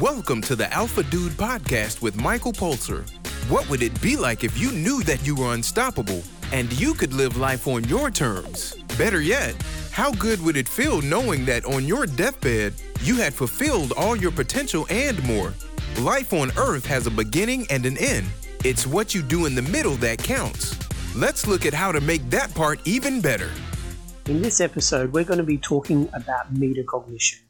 Welcome to the Alpha Dude podcast with Michael Pulser. What would it be like if you knew that you were unstoppable and you could live life on your terms? Better yet, how good would it feel knowing that on your deathbed, you had fulfilled all your potential and more? Life on Earth has a beginning and an end. It's what you do in the middle that counts. Let's look at how to make that part even better. In this episode, we're going to be talking about metacognition.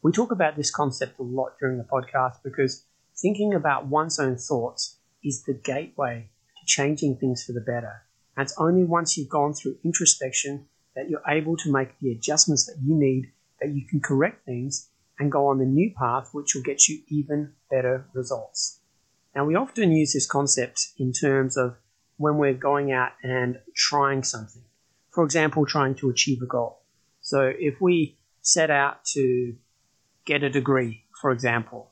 We talk about this concept a lot during the podcast because thinking about one's own thoughts is the gateway to changing things for the better. And it's only once you've gone through introspection that you're able to make the adjustments that you need, that you can correct things and go on the new path, which will get you even better results. Now, we often use this concept in terms of when we're going out and trying something. For example, trying to achieve a goal. So if we set out to get a degree, for example.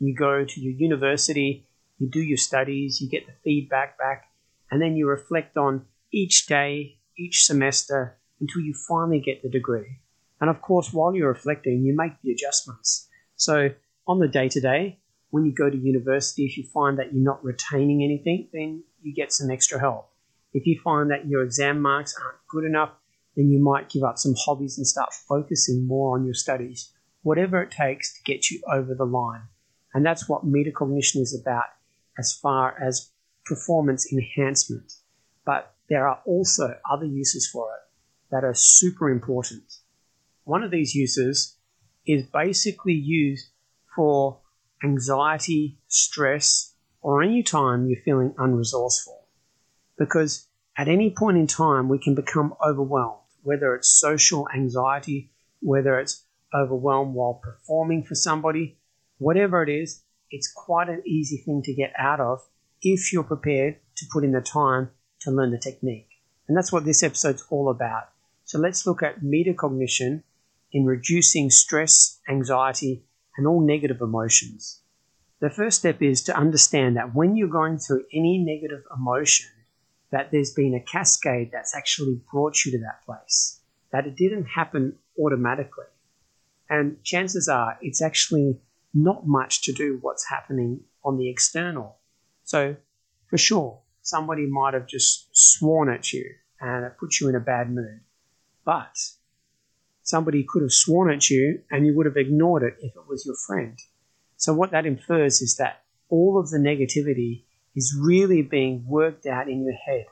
You go to your university, you do your studies, you get the feedback back, and then you reflect on each day, each semester, until you finally get the degree. And of course, while you're reflecting, you make the adjustments. So, on the day to day, when you go to university, if you find that you're not retaining anything, then you get some extra help. If you find that your exam marks aren't good enough, then you might give up some hobbies and start focusing more on your studies whatever it takes to get you over the line. And that's what metacognition is about as far as performance enhancement. But there are also other uses for it that are super important. One of these uses is basically used for anxiety, stress, or any time you're feeling unresourceful. Because at any point in time, we can become overwhelmed, whether it's social anxiety, whether it's overwhelmed while performing for somebody, whatever it is, it's quite an easy thing to get out of if you're prepared to put in the time to learn the technique. And that's what this episode's all about. So let's look at metacognition in reducing stress, anxiety, and all negative emotions. The first step is to understand that when you're going through any negative emotion, that there's been a cascade that's actually brought you to that place, that it didn't happen automatically. And chances are it's actually not much to do what's happening on the external. So, for sure, somebody might have just sworn at you and it puts you in a bad mood. But somebody could have sworn at you and you would have ignored it if it was your friend. So, what that infers is that all of the negativity is really being worked out in your head.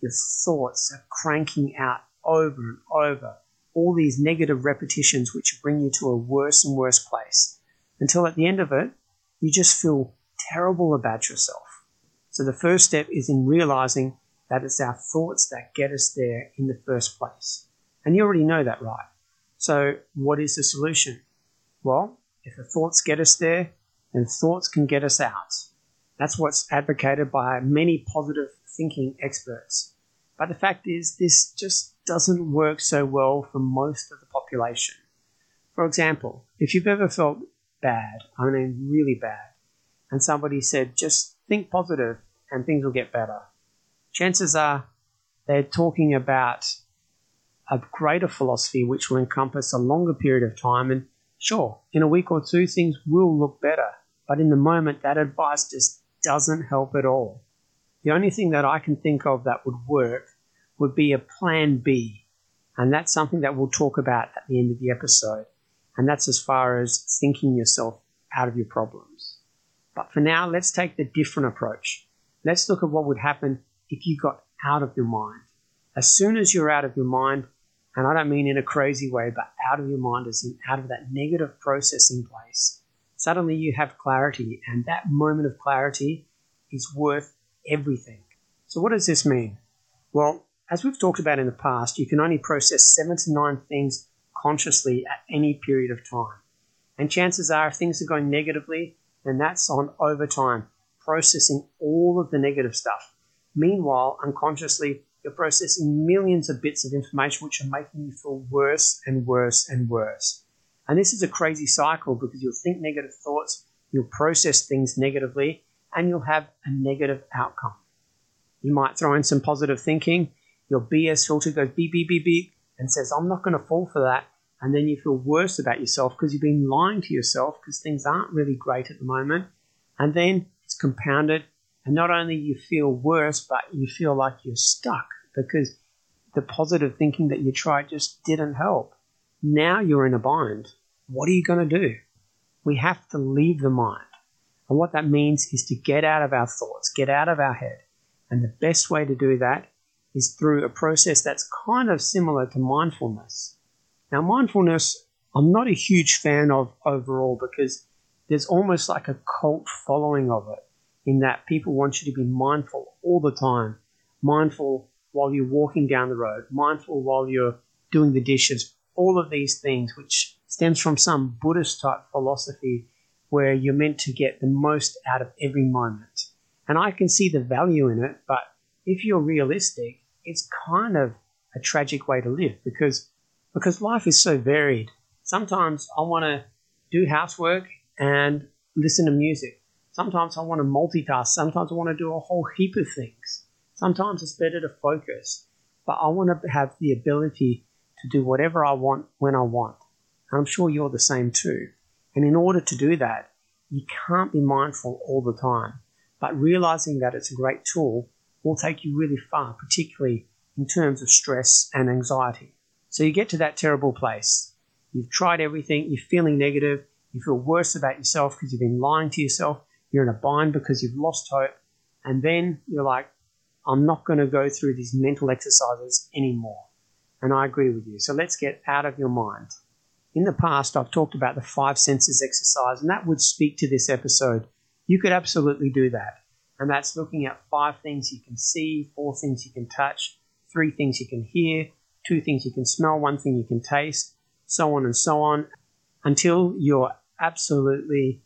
Your thoughts are cranking out over and over all these negative repetitions which bring you to a worse and worse place until at the end of it, you just feel terrible about yourself. So the first step is in realizing that it's our thoughts that get us there in the first place. And you already know that, right? So what is the solution? Well, if the thoughts get us there, then thoughts can get us out. That's what's advocated by many positive thinking experts. But the fact is, this just doesn't work so well for most of the population. For example, if you've ever felt bad, I mean really bad, and somebody said, just think positive and things will get better, chances are they're talking about a greater philosophy which will encompass a longer period of time. And sure, in a week or two, things will look better. But in the moment, that advice just doesn't help at all. The only thing that I can think of that would work would be a plan B. And that's something that we'll talk about at the end of the episode. And that's as far as thinking yourself out of your problems. But for now, let's take the different approach. Let's look at what would happen if you got out of your mind. As soon as you're out of your mind, and I don't mean in a crazy way, but out of your mind as in out of that negative processing place, suddenly you have clarity, and that moment of clarity is worth everything. So, what does this mean? Well, as we've talked about in the past, you can only process seven to nine things consciously at any period of time. And chances are, if things are going negatively, then that's on overtime, processing all of the negative stuff. Meanwhile, unconsciously, you're processing millions of bits of information which are making you feel worse and worse and worse. And this is a crazy cycle because you'll think negative thoughts, you'll process things negatively, and you'll have a negative outcome. You might throw in some positive thinking, your BS filter goes beep, beep, beep, beep, and says, I'm not going to fall for that. And then you feel worse about yourself because you've been lying to yourself because things aren't really great at the moment. And then it's compounded. And not only you feel worse, but you feel like you're stuck because the positive thinking that you tried just didn't help. Now you're in a bind. What are you going to do? We have to leave the mind. And what that means is to get out of our thoughts, get out of our head. And the best way to do that is through a process that's kind of similar to mindfulness. Now, mindfulness, I'm not a huge fan of overall because there's almost like a cult following of it in that people want you to be mindful all the time. Mindful while you're walking down the road, mindful while you're doing the dishes, all of these things, which stems from some Buddhist type philosophy where you're meant to get the most out of every moment. And I can see the value in it, but if you're realistic, it's kind of a tragic way to live because because life is so varied. Sometimes I want to do housework and listen to music. Sometimes I want to multitask. Sometimes I want to do a whole heap of things. Sometimes it's better to focus, but I want to have the ability to do whatever I want when I want. And I'm sure you're the same too. And in order to do that, you can't be mindful all the time. But realizing that it's a great tool will take you really far, particularly in terms of stress and anxiety. So you get to that terrible place. You've tried everything, you're feeling negative, you feel worse about yourself because you've been lying to yourself, you're in a bind because you've lost hope, and then you're like, I'm not going to go through these mental exercises anymore. And I agree with you. So let's get out of your mind. In the past, I've talked about the five senses exercise, and that would speak to this episode. You could absolutely do that. And that's looking at five things you can see, four things you can touch, three things you can hear, two things you can smell, one thing you can taste, so on and so on, until you're absolutely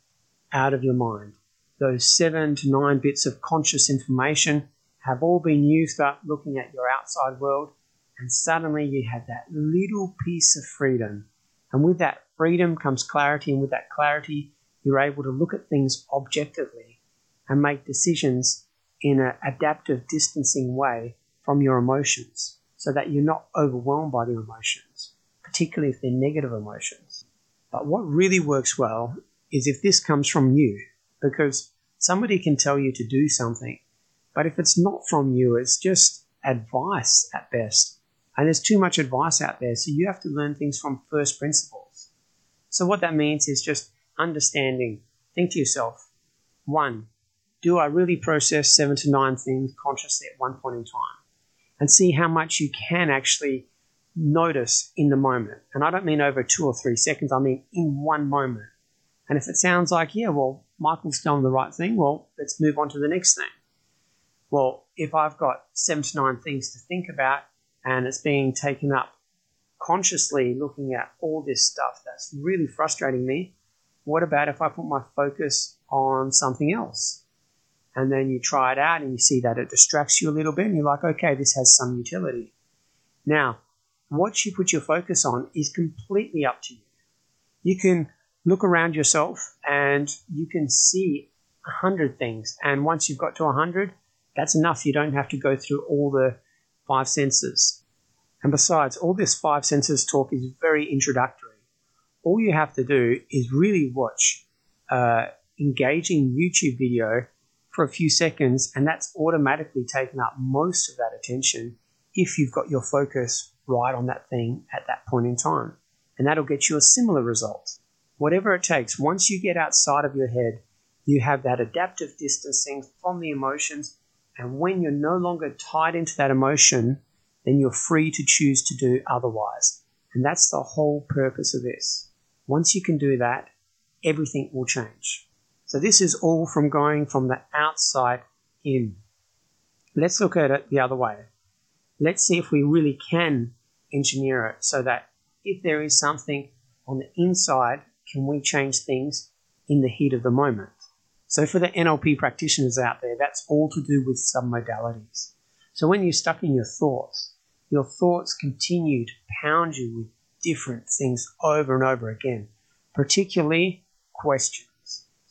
out of your mind. Those seven to nine bits of conscious information have all been used up looking at your outside world, and suddenly you have that little piece of freedom. And with that freedom comes clarity, and with that clarity, you're able to look at things objectively and make decisions in an adaptive, distancing way from your emotions so that you're not overwhelmed by the emotions, particularly if they're negative emotions. But what really works well is if this comes from you, because somebody can tell you to do something but if it's not from you, it's just advice at best. And there's too much advice out there, so you have to learn things from first principles. So, what that means is just understanding. Think to yourself one, do I really process seven to nine things consciously at one point in time? And see how much you can actually notice in the moment. And I don't mean over two or three seconds, I mean in one moment. And if it sounds like, yeah, well, Michael's done the right thing, well, let's move on to the next thing well, if I've got seven to nine things to think about and it's being taken up consciously looking at all this stuff that's really frustrating me, what about if I put my focus on something else? And then you try it out and you see that it distracts you a little bit and you're like, okay, this has some utility. Now, what you put your focus on is completely up to you. You can look around yourself and you can see a hundred things. And once you've got to a hundred, that's enough. You don't have to go through all the five senses. And besides, all this five senses talk is very introductory. All you have to do is really watch uh, engaging YouTube video for a few seconds, and that's automatically taken up most of that attention if you've got your focus right on that thing at that point in time. And that'll get you a similar result. Whatever it takes, once you get outside of your head, you have that adaptive distancing from the emotions and when you're no longer tied into that emotion, then you're free to choose to do otherwise. And that's the whole purpose of this. Once you can do that, everything will change. So this is all from going from the outside in. Let's look at it the other way. Let's see if we really can engineer it so that if there is something on the inside, can we change things in the heat of the moment? So for the NLP practitioners out there, that's all to do with submodalities. So when you're stuck in your thoughts, your thoughts continue to pound you with different things over and over again, particularly questions.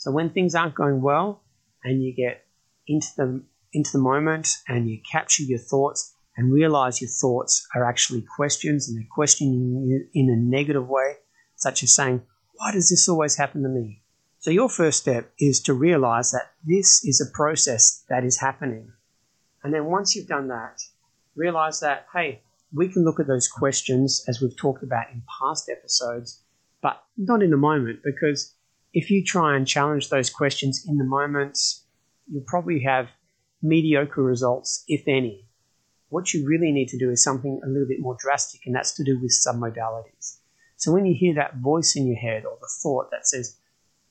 So when things aren't going well and you get into the into the moment and you capture your thoughts and realize your thoughts are actually questions and they're questioning you in a negative way, such as saying, Why does this always happen to me? So, your first step is to realize that this is a process that is happening. And then once you've done that, realize that, hey, we can look at those questions as we've talked about in past episodes, but not in the moment because if you try and challenge those questions in the moment, you'll probably have mediocre results, if any. What you really need to do is something a little bit more drastic, and that's to do with submodalities. So when you hear that voice in your head or the thought that says,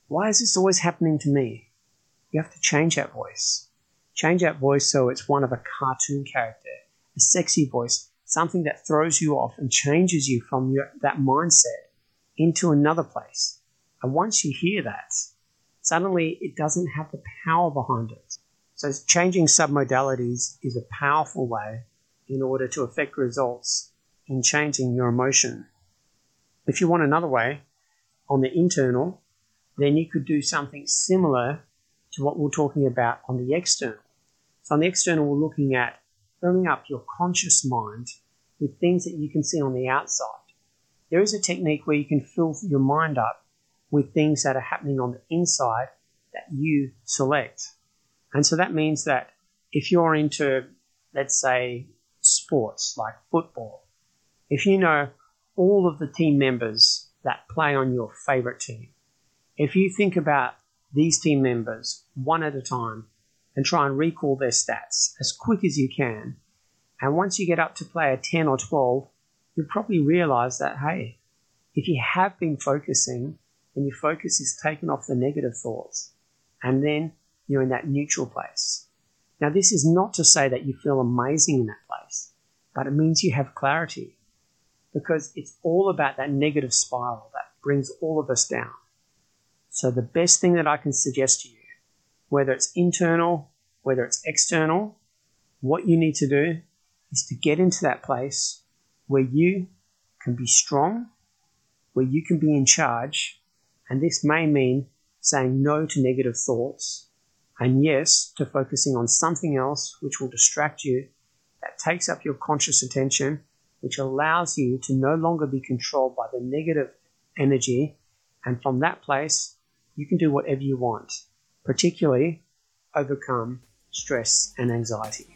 Why is this always happening to me? You have to change that voice. Change that voice so it's one of a cartoon character, a sexy voice, something that throws you off and changes you from your, that mindset into another place. And once you hear that, suddenly it doesn't have the power behind it. So changing submodalities is a powerful way in order to affect results in changing your emotion. If you want another way, on the internal, then you could do something similar to what we're talking about on the external. So on the external, we're looking at filling up your conscious mind with things that you can see on the outside. There is a technique where you can fill your mind up with things that are happening on the inside that you select. And so that means that if you're into, let's say, sports like football, if you know all of the team members that play on your favorite team, if you think about these team members one at a time and try and recall their stats as quick as you can, and once you get up to player 10 or 12, you'll probably realize that, hey, if you have been focusing and your focus is taken off the negative thoughts, and then you're in that neutral place. Now, this is not to say that you feel amazing in that place, but it means you have clarity because it's all about that negative spiral that brings all of us down. So, the best thing that I can suggest to you, whether it's internal, whether it's external, what you need to do is to get into that place where you can be strong, where you can be in charge, and this may mean saying no to negative thoughts and yes to focusing on something else which will distract you, that takes up your conscious attention, which allows you to no longer be controlled by the negative energy. And from that place, you can do whatever you want, particularly overcome stress and anxiety.